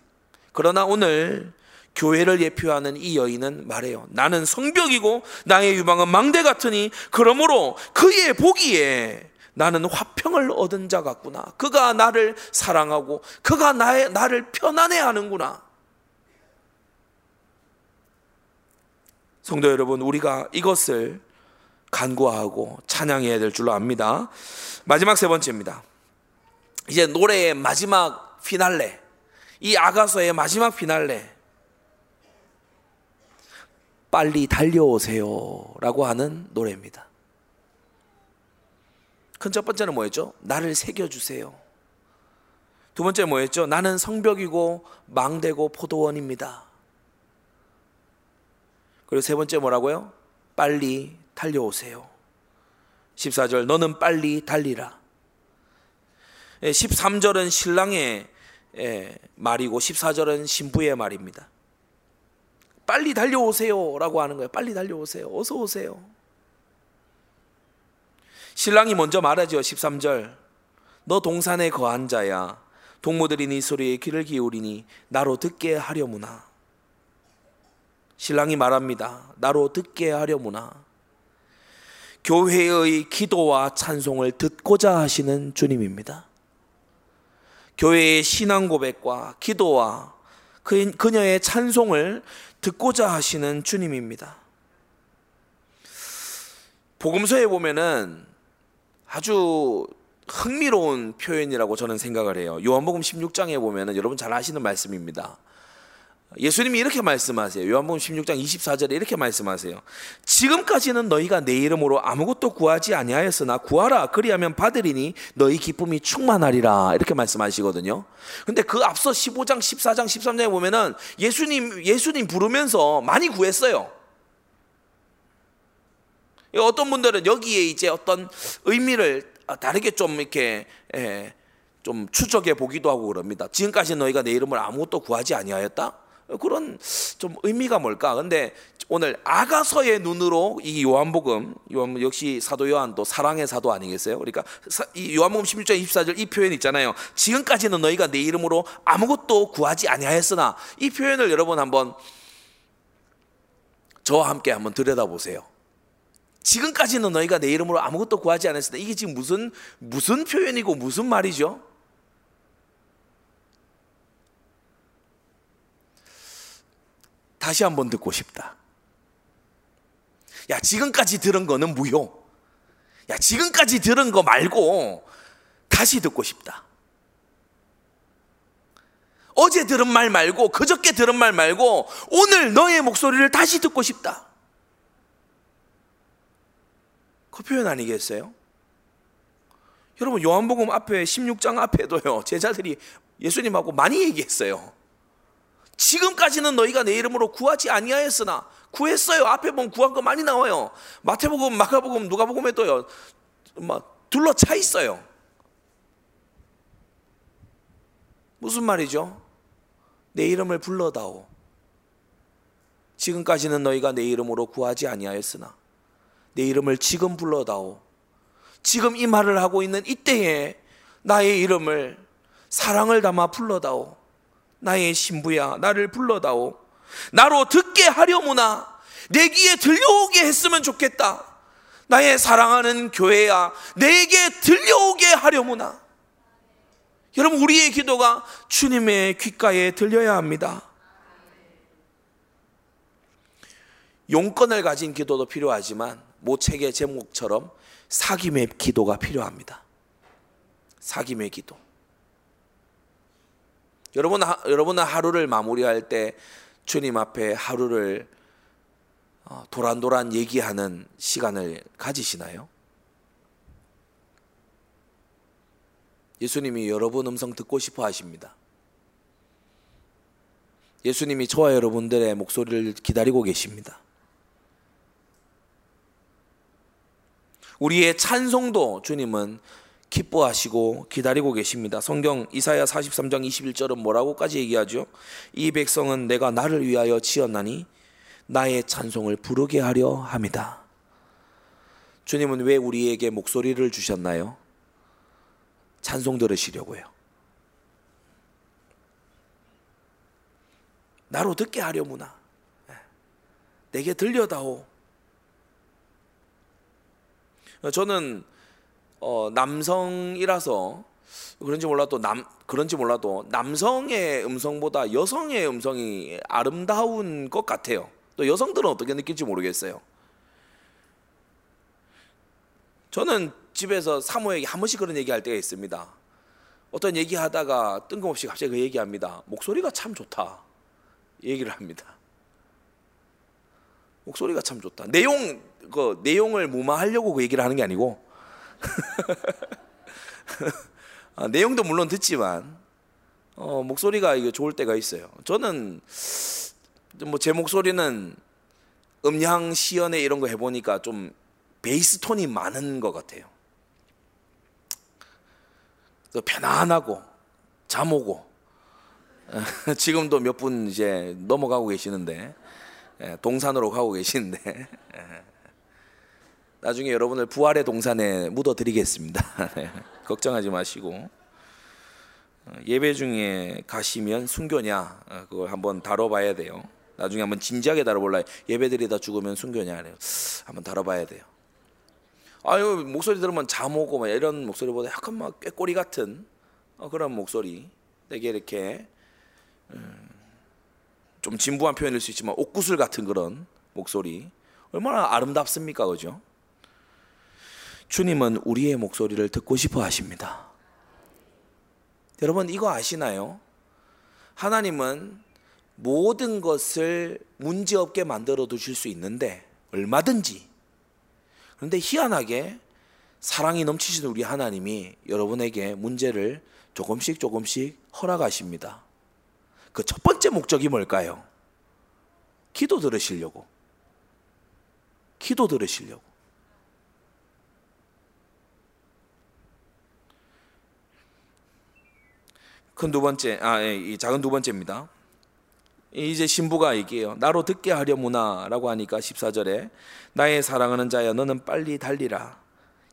그러나 오늘 교회를 예표하는 이 여인은 말해요. 나는 성벽이고 나의 유방은 망대 같으니 그러므로 그의 보기에 나는 화평을 얻은 자 같구나. 그가 나를 사랑하고 그가 나의, 나를 편안해 하는구나. 성도 여러분, 우리가 이것을 간구하고 찬양해야 될 줄로 압니다. 마지막 세 번째입니다. 이제 노래의 마지막 피날레. 이 아가서의 마지막 피날레. 빨리 달려오세요. 라고 하는 노래입니다. 큰 첫 번째는 뭐였죠? 나를 새겨주세요. 두 번째 뭐였죠? 나는 성벽이고 망대고 포도원입니다. 그리고 세 번째 뭐라고요? 빨리 달려오세요. 14절, 너는 빨리 달리라. 13절은 예, 신랑의 예, 말이고 14절은 신부의 말입니다. 빨리 달려오세요. 라고 하는 거예요. 빨리 달려오세요. 어서 오세요. 신랑이 먼저 말하죠. 13절. 너 동산에 거한 자야. 동무들이 네 소리에 귀를 기울이니 나로 듣게 하려무나. 신랑이 말합니다. 나로 듣게 하려무나. 교회의 기도와 찬송을 듣고자 하시는 주님입니다. 교회의 신앙 고백과 기도와 그, 그녀의 찬송을 듣고자 하시는 주님입니다. 복음서에 보면은 아주 흥미로운 표현이라고 저는 생각을 해요. 요한복음 16장에 보면은 여러분 잘 아시는 말씀입니다. 예수님이 이렇게 말씀하세요. 요한복음 16장 24절에 이렇게 말씀하세요. 지금까지는 너희가 내 이름으로 아무것도 구하지 아니하였으나 구하라 그리하면 받으리니 너희 기쁨이 충만하리라 이렇게 말씀하시거든요. 근데 그 앞서 15장, 14장, 13장에 보면은 예수님 예수님 부르면서 많이 구했어요. 어떤 분들은 여기에 이제 어떤 의미를 다르게 좀 이렇게 예, 좀 추적해 보기도 하고 그럽니다. 지금까지 너희가 내 이름을 아무것도 구하지 아니하였다. 그런 좀 의미가 뭘까? 근데 오늘 아가서의 눈으로 이 요한복음, 요한 역시 사도 요한도 사랑의 사도 아니겠어요? 그러니까 이 요한복음 16장 24절 이 표현 있잖아요. 지금까지는 너희가 내 이름으로 아무것도 구하지 아니하였으나 이 표현을 여러분 한번 저와 함께 한번 들여다보세요. 지금까지는 너희가 내 이름으로 아무것도 구하지 않았으나 이게 지금 무슨 무슨 표현이고 무슨 말이죠? 다시 한번 듣고 싶다. 야, 지금까지 들은 거는 무효. 야, 지금까지 들은 거 말고 다시 듣고 싶다. 어제 들은 말 말고, 그저께 들은 말 말고, 오늘 너의 목소리를 다시 듣고 싶다. 그 표현 아니겠어요? 여러분, 요한복음 앞에, 16장 앞에도요, 제자들이 예수님하고 많이 얘기했어요. 지금까지는 너희가 내 이름으로 구하지 아니하였으나 구했어요. 앞에 보면 구한 거 많이 나와요. 마태복음, 마가복음, 누가복음에도요. 막 둘러 차 있어요. 무슨 말이죠? 내 이름을 불러다오. 지금까지는 너희가 내 이름으로 구하지 아니하였으나 내 이름을 지금 불러다오. 지금 이 말을 하고 있는 이때에 나의 이름을 사랑을 담아 불러다오. 나의 신부야 나를 불러다오. 나로 듣게 하려무나 내 귀에 들려오게 했으면 좋겠다. 나의 사랑하는 교회야 내게 들려오게 하려무나. 여러분 우리의 기도가 주님의 귓가에 들려야 합니다. 용건을 가진 기도도 필요하지만 모책의 제목처럼 사김의 기도가 필요합니다. 사김의 기도 여러분, 여러분은 하루를 마무리할 때 주님 앞에 하루를 어, 도란도란 얘기하는 시간을 가지시나요? 예수님이 여러분 음성 듣고 싶어 하십니다. 예수님이 저와 여러분들의 목소리를 기다리고 계십니다. 우리의 찬송도 주님은 기뻐하시고 기다리고 계십니다. 성경 이사야 43장 21절은 뭐라고까지 얘기하죠? 이 백성은 내가 나를 위하여 지었나니 나의 찬송을 부르게 하려 합니다. 주님은 왜 우리에게 목소리를 주셨나요? 찬송 들으시려고요. 나로 듣게 하려무나. 예. 내게 들려다오. 저는 어, 남성이라서 그런지 몰라도 남 그런지 몰라도 남성의 음성보다 여성의 음성이 아름다운 것 같아요. 또 여성들은 어떻게 느낄지 모르겠어요. 저는 집에서 사모에게 한 번씩 그런 얘기할 때가 있습니다. 어떤 얘기하다가 뜬금없이 갑자기 그 얘기합니다. 목소리가 참 좋다. 얘기를 합니다. 목소리가 참 좋다. 내용 그 내용을 무마하려고 그 얘기를 하는 게 아니고 아, 내용도 물론 듣지만 어, 목소리가 이게 좋을 때가 있어요. 저는 뭐 제 목소리는 음향 시연회 이런 거 해보니까 좀 베이스 톤이 많은 것 같아요. 편안하고 잠 오고 지금도 몇 분 이제 넘어가고 계시는데 예, 동산으로 가고 계시는데 예. 나중에 여러분을 부활의 동산에 묻어드리겠습니다. 네, 걱정하지 마시고 어, 예배 중에 가시면 순교냐 어, 그걸 한번 다뤄봐야 돼요. 나중에 한번 진지하게 다뤄볼라. 예배드리다 죽으면 순교냐 한번 다뤄봐야 돼요. 아유 목소리 들으면 잠 오고 막 이런 목소리보다 약간 막 꾀꼬리 같은 어, 그런 목소리 되게 이렇게 음, 좀 진부한 표현일 수 있지만 옥구슬 같은 그런 목소리 얼마나 아름답습니까 그죠? 주님은 우리의 목소리를 듣고 싶어 하십니다. 여러분 이거 아시나요? 하나님은 모든 것을 문제없게 만들어 두실 수 있는데 얼마든지 그런데 희한하게 사랑이 넘치시는 우리 하나님이 여러분에게 문제를 조금씩 조금씩 허락하십니다. 그 첫 번째 목적이 뭘까요? 기도 들으시려고. 기도 들으시려고. 큰 두 번째, 아, 예, 이 작은 두 번째입니다. 이제 신부가 얘기해요. 나로 듣게 하려무나라고 하니까 14절에 나의 사랑하는 자야 너는 빨리 달리라.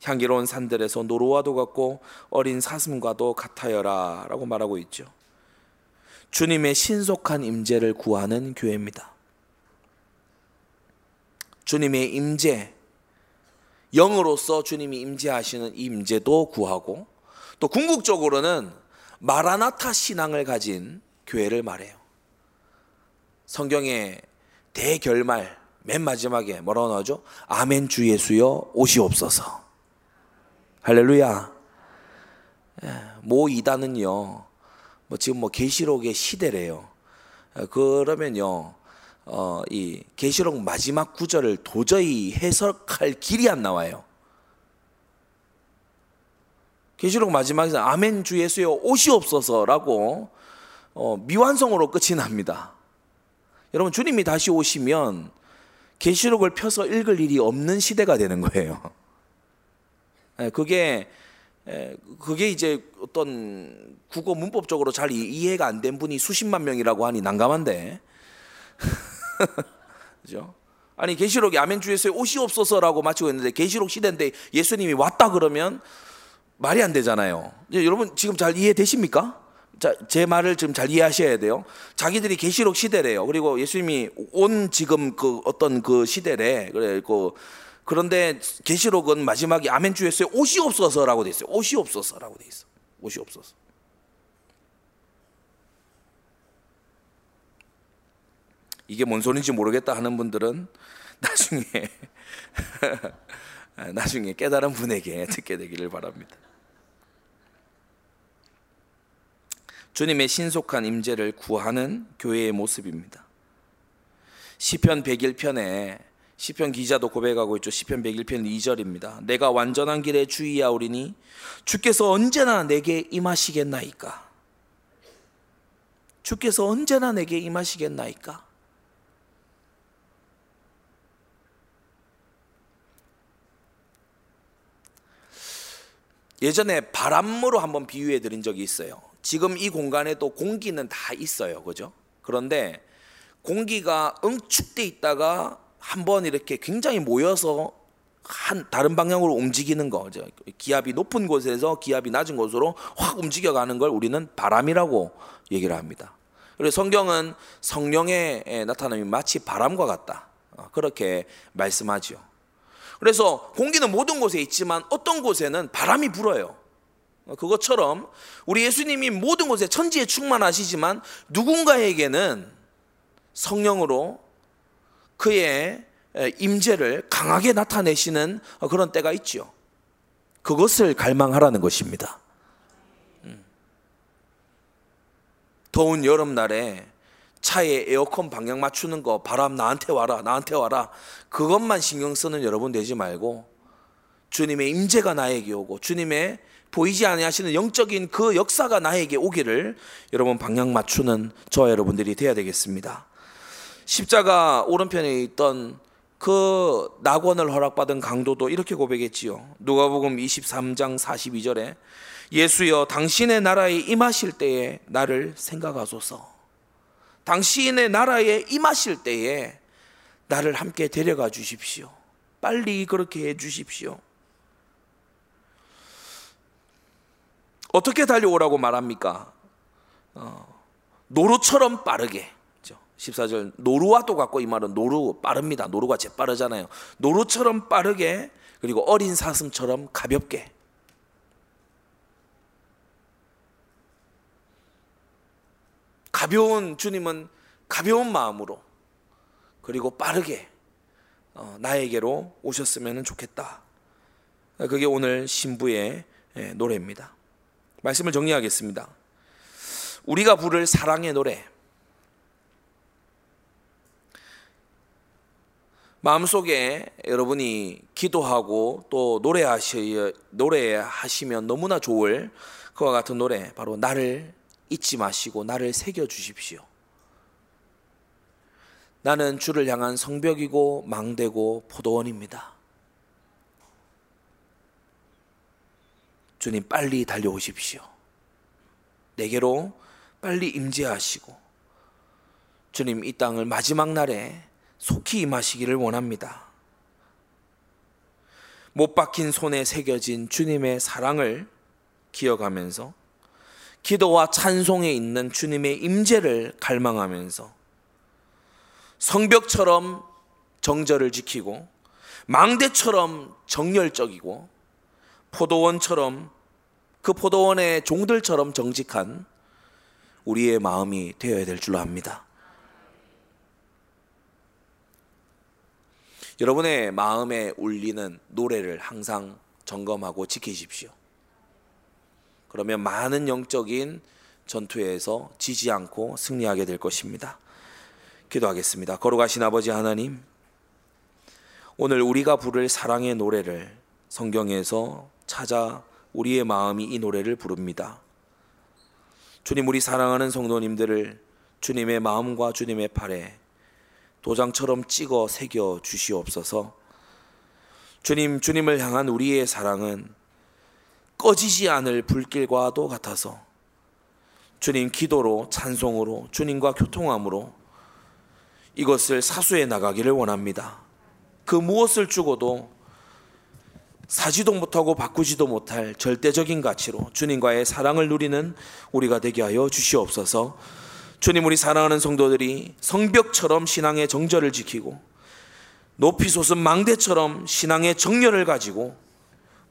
향기로운 산들에서 노루와도 같고 어린 사슴과도 같아여라라고 말하고 있죠. 주님의 신속한 임재를 구하는 교회입니다. 주님의 임재 영으로서 주님이 임재하시는 임재도 구하고 또 궁극적으로는 마라나타 신앙을 가진 교회를 말해요. 성경의 대결말 맨 마지막에 뭐라고 나오죠? 아멘 주 예수여 오시옵소서. 할렐루야. 예, 모 이단은요. 뭐 지금 뭐 계시록의 시대래요. 예, 그러면요. 어, 이 계시록 마지막 구절을 도저히 해석할 길이 안 나와요. 계시록 마지막에서 아멘 주 예수여 오시옵소서라고 어, 미완성으로 끝이 납니다. 여러분 주님이 다시 오시면 계시록을 펴서 읽을 일이 없는 시대가 되는 거예요. 예, 그게 예, 그게 이제 어떤 국어 문법적으로 잘 이해가 안 된 분이 수십만 명이라고 하니 난감한데. 그죠? 아니 계시록이 아멘 주에서 옷이 없어서라고 마치고 있는데 계시록 시대인데 예수님이 왔다 그러면 말이 안 되잖아요. 여러분 지금 잘 이해되십니까? 자, 제 말을 지금 잘 이해하셔야 돼요. 자기들이 계시록 시대래요. 그리고 예수님이 온 지금 그 어떤 그 시대래. 그래 그 그런데 계시록은 마지막에 아멘 주에서 옷이 없어서라고 돼 있어요. 옷이 없어서라고 돼 있어. 옷이 없어서. 이게 뭔 소리인지 모르겠다 하는 분들은 나중에 나중에 깨달은 분에게 듣게 되기를 바랍니다. 주님의 신속한 임재를 구하는 교회의 모습입니다. 시편 101편에 시편 기자도 고백하고 있죠. 시편 101편 2절입니다. 내가 완전한 길에 주의하오리니 주께서 언제나 내게 임하시겠나이까. 주께서 언제나 내게 임하시겠나이까. 예전에 바람으로 한번 비유해 드린 적이 있어요. 지금 이 공간에도 공기는 다 있어요. 그죠? 그런데 공기가 응축돼 있다가 한번 이렇게 굉장히 모여서 한 다른 방향으로 움직이는 거죠. 기압이 높은 곳에서 기압이 낮은 곳으로 확 움직여 가는 걸 우리는 바람이라고 얘기를 합니다. 그리고 성경은 성령의 나타남이 마치 바람과 같다. 어, 그렇게 말씀하지요. 그래서 공기는 모든 곳에 있지만 어떤 곳에는 바람이 불어요. 그것처럼 우리 예수님이 모든 곳에 천지에 충만하시지만 누군가에게는 성령으로 그의 임재를 강하게 나타내시는 그런 때가 있죠. 그것을 갈망하라는 것입니다. 음. 더운 여름날에 차에 에어컨 방향 맞추는 거 바람 나한테 와라 나한테 와라 그것만 신경 쓰는 여러분 되지 말고 주님의 임재가 나에게 오고 주님의 보이지 아니하시는 영적인 그 역사가 나에게 오기를 여러분 방향 맞추는 저 여러분들이 되어야 되겠습니다. 십자가 오른편에 있던 그 낙원을 허락받은 강도도 이렇게 고백했지요. 누가복음 23장 42절에 예수여 당신의 나라에 임하실 때에 나를 생각하소서. 당신의 나라에 임하실 때에 나를 함께 데려가 주십시오. 빨리 그렇게 해 주십시오. 어떻게 달려오라고 말합니까? 어, 노루처럼 빠르게. 14절 노루와 똑같고 이 말은 노루 빠릅니다. 노루가 재빠르잖아요. 노루처럼 빠르게 그리고 어린 사슴처럼 가볍게 가벼운 주님은 가벼운 마음으로 그리고 빠르게 어, 나에게로 오셨으면 좋겠다. 그게 오늘 신부의 예, 노래입니다. 말씀을 정리하겠습니다. 우리가 부를 사랑의 노래. 마음속에 여러분이 기도하고 또 노래하시 노래하시면 너무나 좋을 그와 같은 노래 바로 나를 잊지 마시고 나를 새겨 주십시오. 나는 주를 향한 성벽이고 망대고 포도원입니다. 주님 빨리 달려오십시오. 내게로 빨리 임재하시고 주님 이 땅을 마지막 날에 속히 임하시기를 원합니다. 못 박힌 손에 새겨진 주님의 사랑을 기억하면서 기도와 찬송에 있는 주님의 임재를 갈망하면서 성벽처럼 정절을 지키고 망대처럼 정열적이고 포도원처럼 그 포도원의 종들처럼 정직한 우리의 마음이 되어야 될 줄로 압니다. 여러분의 마음에 울리는 노래를 항상 점검하고 지키십시오. 그러면 많은 영적인 전투에서 지지 않고 승리하게 될 것입니다. 기도하겠습니다. 거룩하신 아버지 하나님, 오늘 우리가 부를 사랑의 노래를 성경에서 찾아 우리의 마음이 이 노래를 부릅니다. 주님, 우리 사랑하는 성도님들을 주님의 마음과 주님의 팔에 도장처럼 찍어 새겨 주시옵소서. 주님, 주님을 향한 우리의 사랑은 꺼지지 않을 불길과도 같아서 주님 기도로 찬송으로 주님과 교통함으로 이것을 사수해 나가기를 원합니다. 그 무엇을 주고도 사지도 못하고 바꾸지도 못할 절대적인 가치로 주님과의 사랑을 누리는 우리가 되게 하여 주시옵소서. 주님 우리 사랑하는 성도들이 성벽처럼 신앙의 정절을 지키고 높이 솟은 망대처럼 신앙의 정열을 가지고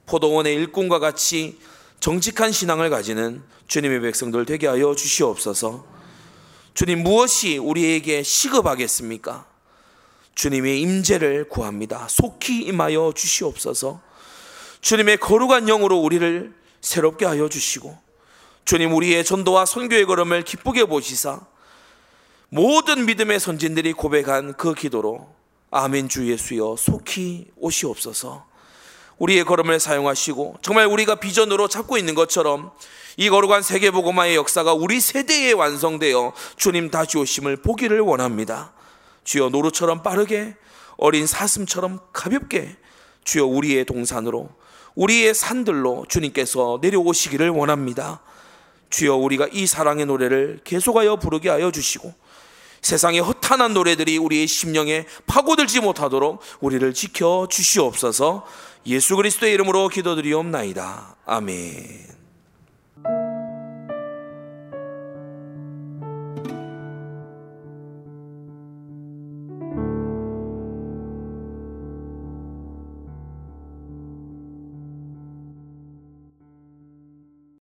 포도원의 일꾼과 같이 정직한 신앙을 가지는 주님의 백성들 되게 하여 주시옵소서. 주님 무엇이 우리에게 시급하겠습니까? 주님의 임재를 구합니다. 속히 임하여 주시옵소서. 주님의 거룩한 영으로 우리를 새롭게 하여 주시고 주님 우리의 전도와 선교의 걸음을 기쁘게 보시사 모든 믿음의 선진들이 고백한 그 기도로 아멘 주 예수여 속히 오시옵소서. 우리의 걸음을 사용하시고 정말 우리가 비전으로 잡고 있는 것처럼 이 거룩한 세계복음화의 역사가 우리 세대에 완성되어 주님 다시 오심을 보기를 원합니다. 주여 노루처럼 빠르게 어린 사슴처럼 가볍게 주여 우리의 동산으로 우리의 산들로 주님께서 내려오시기를 원합니다. 주여 우리가 이 사랑의 노래를 계속하여 부르게 하여 주시고 세상의 허탄한 노래들이 우리의 심령에 파고들지 못하도록 우리를 지켜 주시옵소서 예수 그리스도의 이름으로 기도드리옵나이다. 아멘.